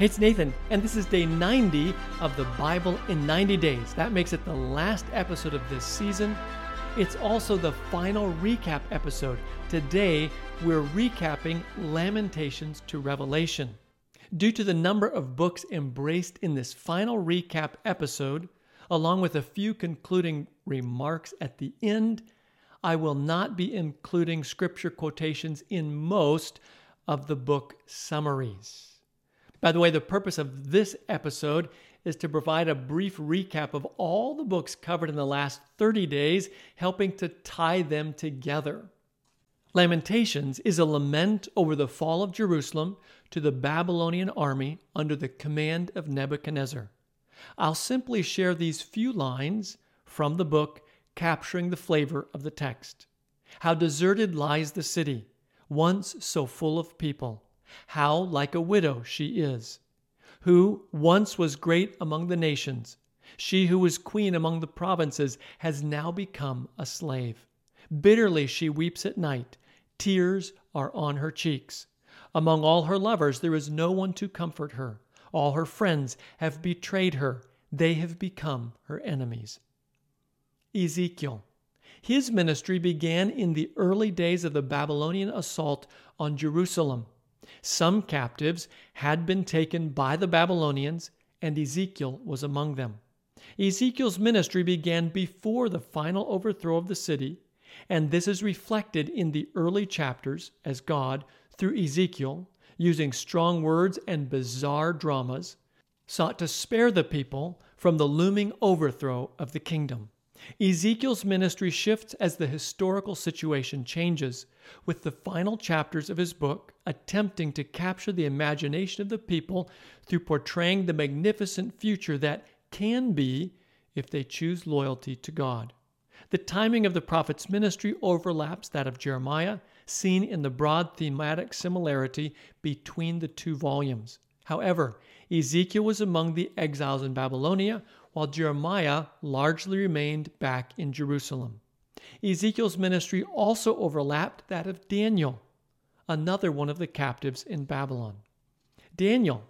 Hey, it's Nathan, and this is day 90 of the Bible in 90 days. That makes it the last episode of this season. It's also the final recap episode. Today, we're recapping Lamentations to Revelation. Due to the number of books embraced in this final recap episode, along with a few concluding remarks at the end, I will not be including scripture quotations in most of the book summaries. By the way, the purpose of this episode is to provide a brief recap of all the books covered in the last 30 days, helping to tie them together. Lamentations is a lament over the fall of Jerusalem to the Babylonian army under the command of Nebuchadnezzar. I'll simply share these few lines from the book capturing the flavor of the text. How deserted lies the city, once so full of people how like a widow she is, who once was great among the nations. She who was queen among the provinces has now become a slave. Bitterly she weeps at night. Tears are on her cheeks. Among all her lovers, there is no one to comfort her. All her friends have betrayed her. They have become her enemies. Ezekiel. His ministry began in the early days of the Babylonian assault on Jerusalem. Some captives had been taken by the Babylonians, and Ezekiel was among them. Ezekiel's ministry began before the final overthrow of the city, and this is reflected in the early chapters as God, through Ezekiel, using strong words and bizarre dramas, sought to spare the people from the looming overthrow of the kingdom. Ezekiel's ministry shifts as the historical situation changes, with the final chapters of his book attempting to capture the imagination of the people through portraying the magnificent future that can be if they choose loyalty to God. The timing of the prophet's ministry overlaps that of Jeremiah, seen in the broad thematic similarity between the two volumes. However, Ezekiel was among the exiles in Babylonia, while Jeremiah largely remained back in Jerusalem. Ezekiel's ministry also overlapped that of Daniel, another one of the captives in Babylon. Daniel,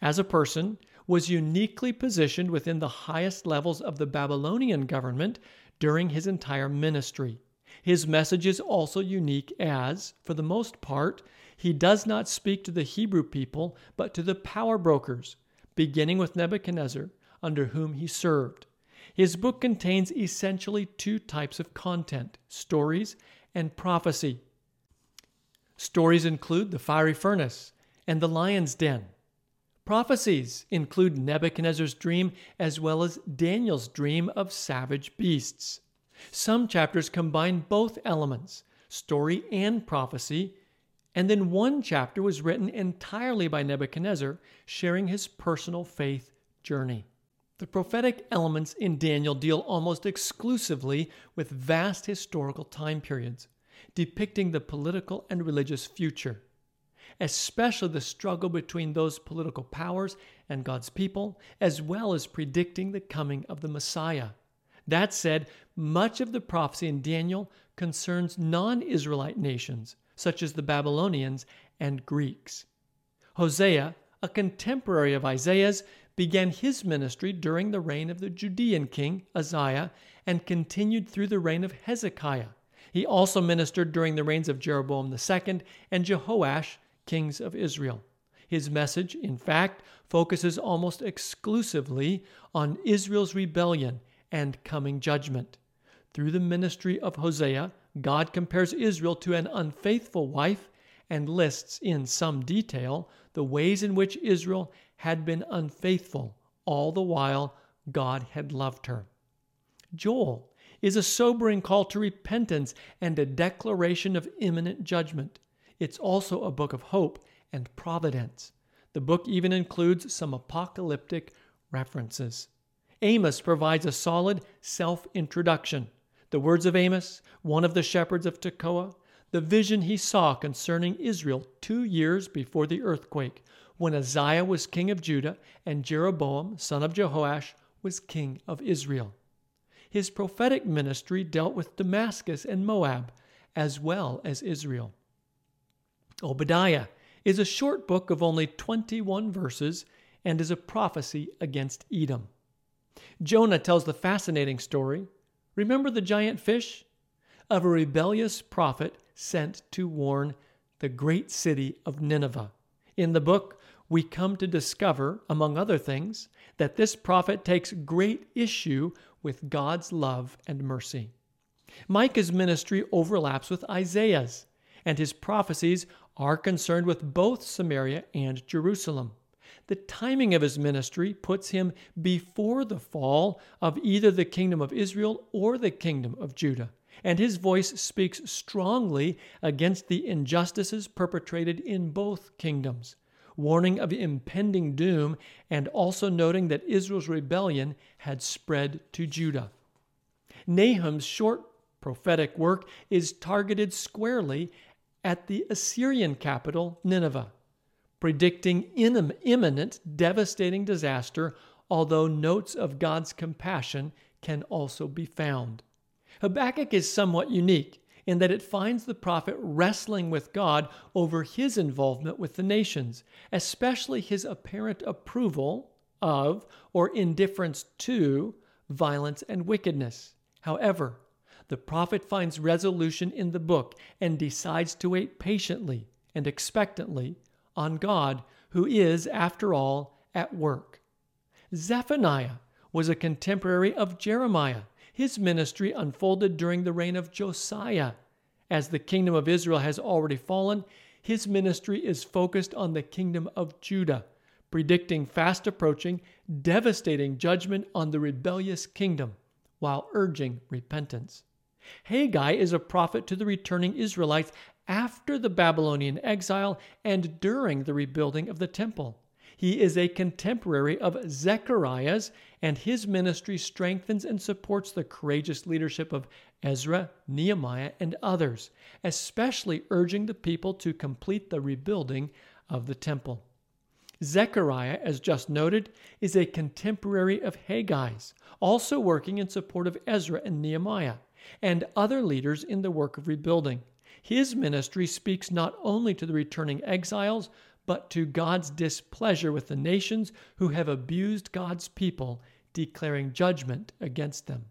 as a person, was uniquely positioned within the highest levels of the Babylonian government during his entire ministry. His message is also unique as, for the most part, he does not speak to the Hebrew people, but to the power brokers, beginning with Nebuchadnezzar, under whom he served. His book contains essentially two types of content stories and prophecy. Stories include the fiery furnace and the lion's den. Prophecies include Nebuchadnezzar's dream as well as Daniel's dream of savage beasts. Some chapters combine both elements, story and prophecy, and then one chapter was written entirely by Nebuchadnezzar, sharing his personal faith journey. The prophetic elements in Daniel deal almost exclusively with vast historical time periods, depicting the political and religious future, especially the struggle between those political powers and God's people, as well as predicting the coming of the Messiah. That said, much of the prophecy in Daniel concerns non Israelite nations, such as the Babylonians and Greeks. Hosea, a contemporary of Isaiah's, began his ministry during the reign of the Judean king Uzziah and continued through the reign of Hezekiah. He also ministered during the reigns of Jeroboam II and Jehoash, kings of Israel. His message, in fact, focuses almost exclusively on Israel's rebellion and coming judgment. Through the ministry of Hosea, God compares Israel to an unfaithful wife and lists in some detail the ways in which Israel had been unfaithful all the while God had loved her. Joel is a sobering call to repentance and a declaration of imminent judgment. It's also a book of hope and providence. The book even includes some apocalyptic references. Amos provides a solid self introduction. The words of Amos, one of the shepherds of Tekoa, the vision he saw concerning Israel two years before the earthquake, when Uzziah was king of Judah and Jeroboam, son of Jehoash, was king of Israel. His prophetic ministry dealt with Damascus and Moab, as well as Israel. Obadiah is a short book of only 21 verses and is a prophecy against Edom. Jonah tells the fascinating story remember the giant fish? Of a rebellious prophet sent to warn the great city of Nineveh. In the book, we come to discover, among other things, that this prophet takes great issue with God's love and mercy. Micah's ministry overlaps with Isaiah's, and his prophecies are concerned with both Samaria and Jerusalem. The timing of his ministry puts him before the fall of either the kingdom of Israel or the kingdom of Judah, and his voice speaks strongly against the injustices perpetrated in both kingdoms warning of impending doom, and also noting that Israel's rebellion had spread to Judah. Nahum's short prophetic work is targeted squarely at the Assyrian capital, Nineveh, predicting imminent devastating disaster, although notes of God's compassion can also be found. Habakkuk is somewhat unique in that it finds the prophet wrestling with God over his involvement with the nations, especially his apparent approval of or indifference to violence and wickedness. However, the prophet finds resolution in the book and decides to wait patiently and expectantly on God, who is, after all, at work. Zephaniah was a contemporary of Jeremiah his ministry unfolded during the reign of Josiah. As the kingdom of Israel has already fallen, his ministry is focused on the kingdom of Judah, predicting fast approaching, devastating judgment on the rebellious kingdom while urging repentance. Haggai is a prophet to the returning Israelites after the Babylonian exile and during the rebuilding of the temple. He is a contemporary of Zechariah's, and his ministry strengthens and supports the courageous leadership of Ezra, Nehemiah, and others, especially urging the people to complete the rebuilding of the temple. Zechariah, as just noted, is a contemporary of Haggai's, also working in support of Ezra and Nehemiah, and other leaders in the work of rebuilding. His ministry speaks not only to the returning exiles, but to God's displeasure with the nations who have abused God's people, declaring judgment against them.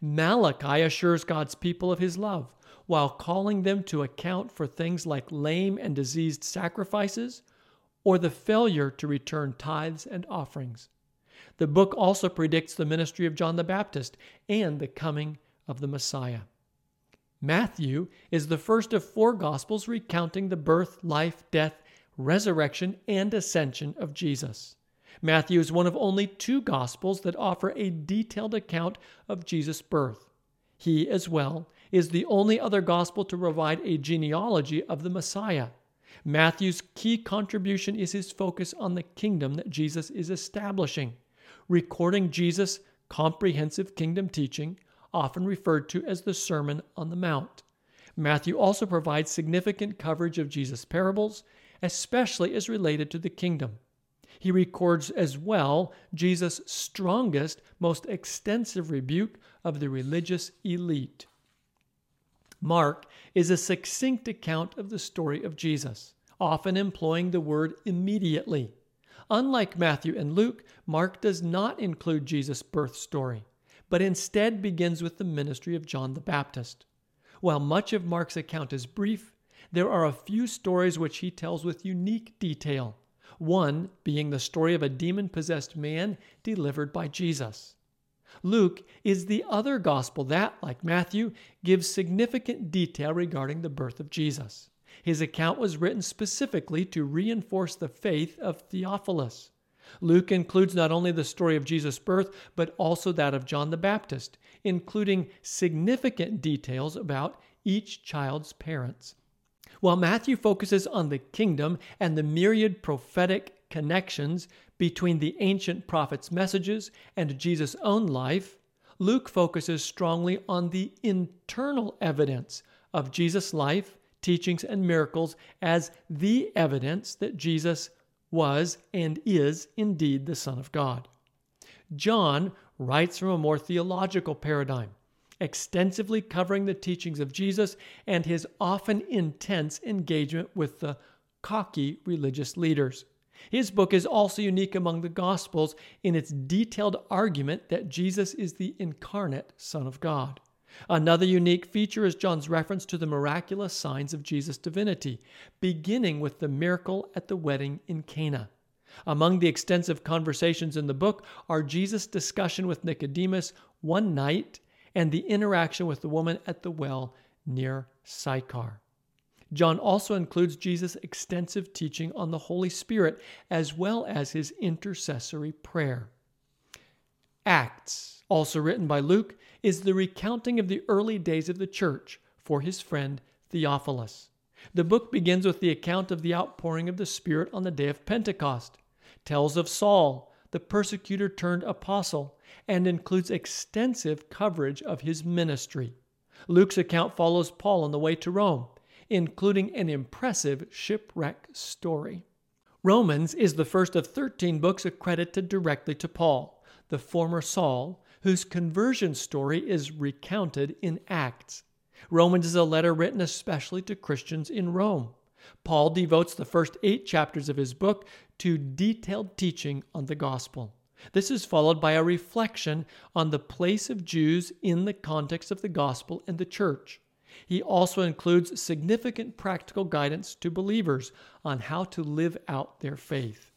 Malachi assures God's people of his love, while calling them to account for things like lame and diseased sacrifices or the failure to return tithes and offerings. The book also predicts the ministry of John the Baptist and the coming of the Messiah. Matthew is the first of four Gospels recounting the birth, life, death, resurrection, and ascension of Jesus. Matthew is one of only two Gospels that offer a detailed account of Jesus' birth. He, as well, is the only other Gospel to provide a genealogy of the Messiah. Matthew's key contribution is his focus on the kingdom that Jesus is establishing, recording Jesus' comprehensive kingdom teaching, often referred to as the Sermon on the Mount. Matthew also provides significant coverage of Jesus' parables especially as related to the kingdom. He records as well Jesus' strongest, most extensive rebuke of the religious elite. Mark is a succinct account of the story of Jesus, often employing the word immediately. Unlike Matthew and Luke, Mark does not include Jesus' birth story, but instead begins with the ministry of John the Baptist. While much of Mark's account is brief, there are a few stories which he tells with unique detail, one being the story of a demon possessed man delivered by Jesus. Luke is the other gospel that, like Matthew, gives significant detail regarding the birth of Jesus. His account was written specifically to reinforce the faith of Theophilus. Luke includes not only the story of Jesus' birth, but also that of John the Baptist, including significant details about each child's parents. While Matthew focuses on the kingdom and the myriad prophetic connections between the ancient prophets' messages and Jesus' own life, Luke focuses strongly on the internal evidence of Jesus' life, teachings, and miracles as the evidence that Jesus was and is indeed the Son of God. John writes from a more theological paradigm extensively covering the teachings of Jesus and his often intense engagement with the cocky religious leaders. His book is also unique among the Gospels in its detailed argument that Jesus is the incarnate Son of God. Another unique feature is John's reference to the miraculous signs of Jesus' divinity, beginning with the miracle at the wedding in Cana. Among the extensive conversations in the book are Jesus' discussion with Nicodemus one night and the interaction with the woman at the well near Sychar. John also includes Jesus' extensive teaching on the Holy Spirit as well as his intercessory prayer. Acts, also written by Luke, is the recounting of the early days of the church for his friend Theophilus. The book begins with the account of the outpouring of the Spirit on the day of Pentecost, tells of Saul, the persecutor turned apostle, and includes extensive coverage of his ministry. Luke's account follows Paul on the way to Rome, including an impressive shipwreck story. Romans is the first of 13 books accredited directly to Paul, the former Saul, whose conversion story is recounted in Acts. Romans is a letter written especially to Christians in Rome. Paul devotes the first eight chapters of his book to detailed teaching on the gospel. This is followed by a reflection on the place of Jews in the context of the gospel and the church. He also includes significant practical guidance to believers on how to live out their faith.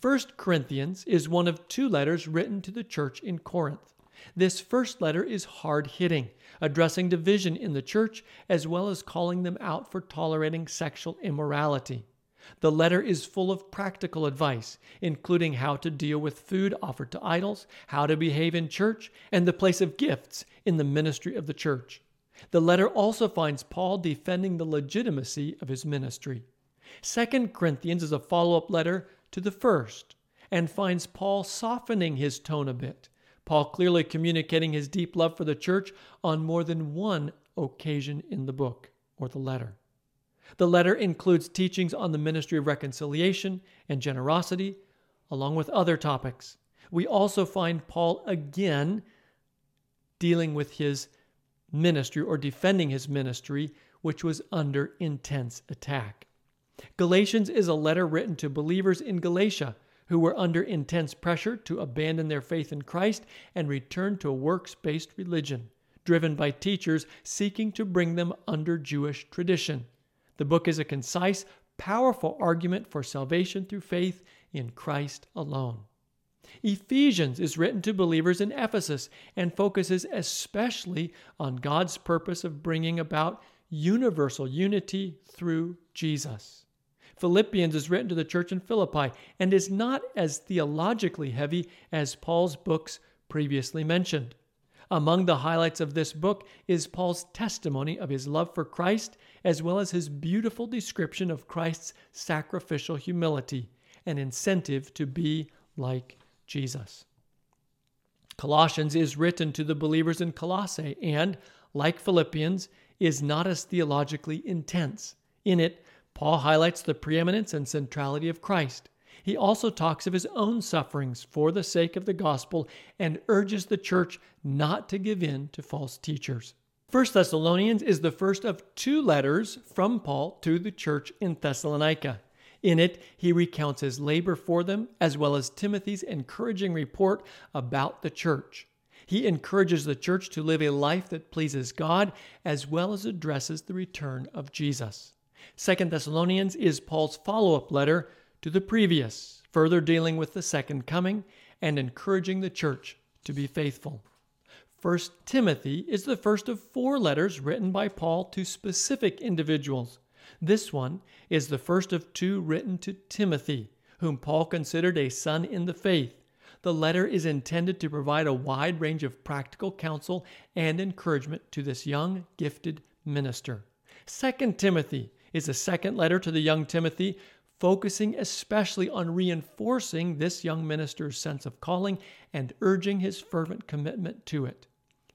1 Corinthians is one of two letters written to the church in Corinth. This first letter is hard hitting, addressing division in the church as well as calling them out for tolerating sexual immorality. The letter is full of practical advice, including how to deal with food offered to idols, how to behave in church, and the place of gifts in the ministry of the church. The letter also finds Paul defending the legitimacy of his ministry. 2 Corinthians is a follow up letter to the first and finds Paul softening his tone a bit. Paul clearly communicating his deep love for the church on more than one occasion in the book or the letter. The letter includes teachings on the ministry of reconciliation and generosity, along with other topics. We also find Paul again dealing with his ministry or defending his ministry, which was under intense attack. Galatians is a letter written to believers in Galatia who were under intense pressure to abandon their faith in Christ and return to a works based religion, driven by teachers seeking to bring them under Jewish tradition. The book is a concise, powerful argument for salvation through faith in Christ alone. Ephesians is written to believers in Ephesus and focuses especially on God's purpose of bringing about universal unity through Jesus. Philippians is written to the church in Philippi and is not as theologically heavy as Paul's books previously mentioned. Among the highlights of this book is Paul's testimony of his love for Christ, as well as his beautiful description of Christ's sacrificial humility, an incentive to be like Jesus. Colossians is written to the believers in Colossae and, like Philippians, is not as theologically intense. In it, Paul highlights the preeminence and centrality of Christ. He also talks of his own sufferings for the sake of the gospel and urges the church not to give in to false teachers. 1 Thessalonians is the first of two letters from Paul to the church in Thessalonica. In it, he recounts his labor for them, as well as Timothy's encouraging report about the church. He encourages the church to live a life that pleases God, as well as addresses the return of Jesus. Second Thessalonians is Paul's follow up letter to the previous, further dealing with the second coming and encouraging the church to be faithful. First Timothy is the first of four letters written by Paul to specific individuals. This one is the first of two written to Timothy, whom Paul considered a son in the faith. The letter is intended to provide a wide range of practical counsel and encouragement to this young, gifted minister. Second Timothy is a second letter to the young Timothy, focusing especially on reinforcing this young minister's sense of calling and urging his fervent commitment to it.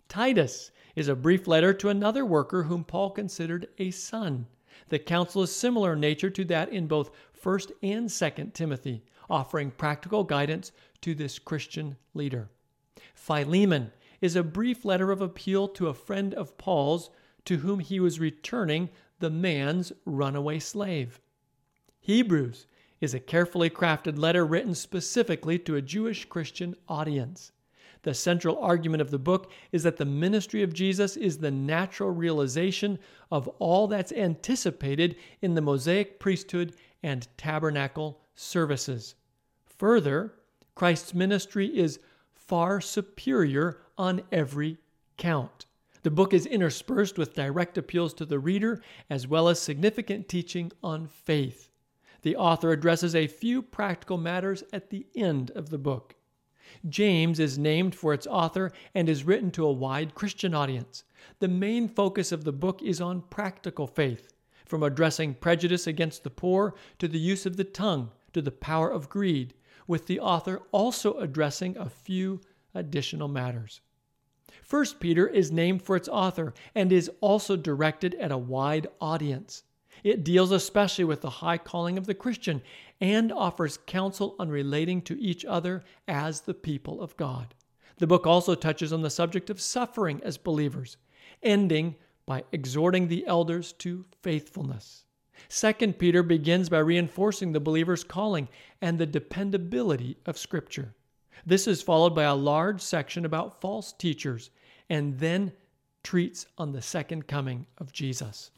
Titus is a brief letter to another worker whom Paul considered a son. The counsel is similar in nature to that in both 1st and 2nd Timothy, offering practical guidance to this Christian leader. Philemon is a brief letter of appeal to a friend of Paul's to whom he was returning the man's runaway slave. Hebrews is a carefully crafted letter written specifically to a Jewish Christian audience. The central argument of the book is that the ministry of Jesus is the natural realization of all that's anticipated in the Mosaic priesthood and tabernacle services. Further, Christ's ministry is far superior on every count. The book is interspersed with direct appeals to the reader as well as significant teaching on faith. The author addresses a few practical matters at the end of the book. James is named for its author and is written to a wide Christian audience. The main focus of the book is on practical faith, from addressing prejudice against the poor to the use of the tongue to the power of greed, with the author also addressing a few additional matters. First Peter is named for its author and is also directed at a wide audience. It deals especially with the high calling of the Christian and offers counsel on relating to each other as the people of God. The book also touches on the subject of suffering as believers, ending by exhorting the elders to faithfulness. Second Peter begins by reinforcing the believer's calling and the dependability of Scripture. This is followed by a large section about false teachers and then treats on the second coming of Jesus.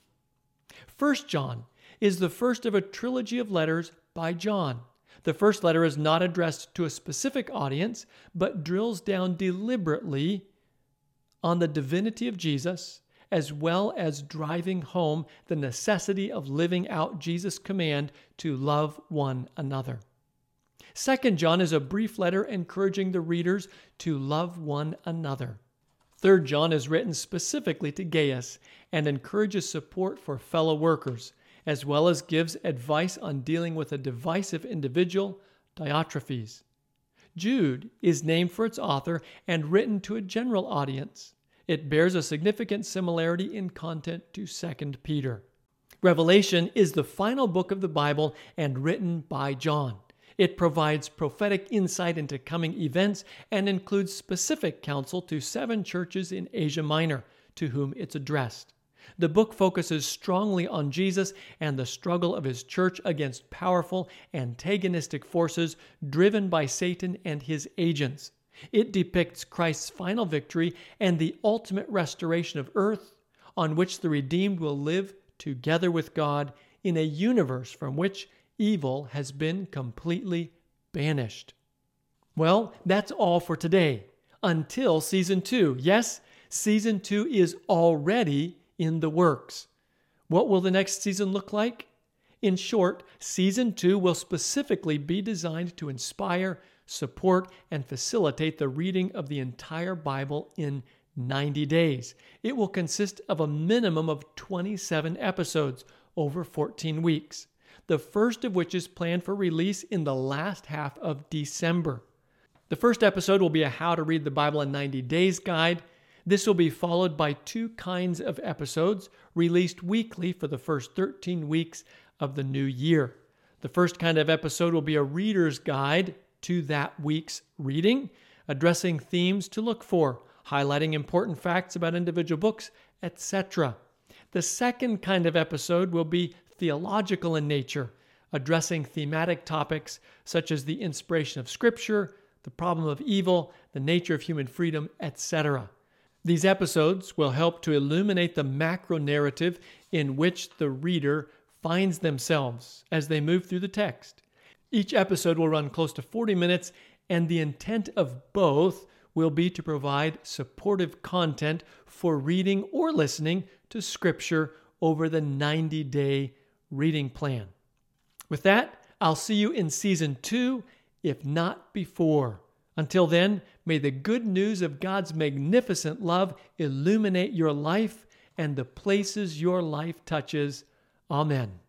First John is the first of a trilogy of letters by John. The first letter is not addressed to a specific audience, but drills down deliberately on the divinity of Jesus, as well as driving home the necessity of living out Jesus' command to love one another. Second John is a brief letter encouraging the readers to love one another. Third John is written specifically to Gaius and encourages support for fellow workers, as well as gives advice on dealing with a divisive individual, Diotrephes. Jude is named for its author and written to a general audience. It bears a significant similarity in content to 2 Peter. Revelation is the final book of the Bible and written by John. It provides prophetic insight into coming events and includes specific counsel to seven churches in Asia Minor to whom it's addressed. The book focuses strongly on Jesus and the struggle of his church against powerful antagonistic forces driven by Satan and his agents. It depicts Christ's final victory and the ultimate restoration of earth, on which the redeemed will live together with God in a universe from which evil has been completely banished. Well, that's all for today. Until season two. Yes, season two is already in the works. What will the next season look like? In short, season two will specifically be designed to inspire, support, and facilitate the reading of the entire Bible in 90 days. It will consist of a minimum of 27 episodes over 14 weeks the first of which is planned for release in the last half of December. The first episode will be a How to Read the Bible in 90 Days guide. This will be followed by two kinds of episodes released weekly for the first 13 weeks of the new year. The first kind of episode will be a reader's guide to that week's reading, addressing themes to look for, highlighting important facts about individual books, etc. The second kind of episode will be theological in nature, addressing thematic topics such as the inspiration of Scripture, the problem of evil, the nature of human freedom, etc. These episodes will help to illuminate the macro narrative in which the reader finds themselves as they move through the text. Each episode will run close to 40 minutes, and the intent of both will be to provide supportive content for reading or listening to Scripture over the 90 day reading plan. With that, I'll see you in season two, if not before. Until then, may the good news of God's magnificent love illuminate your life and the places your life touches. Amen.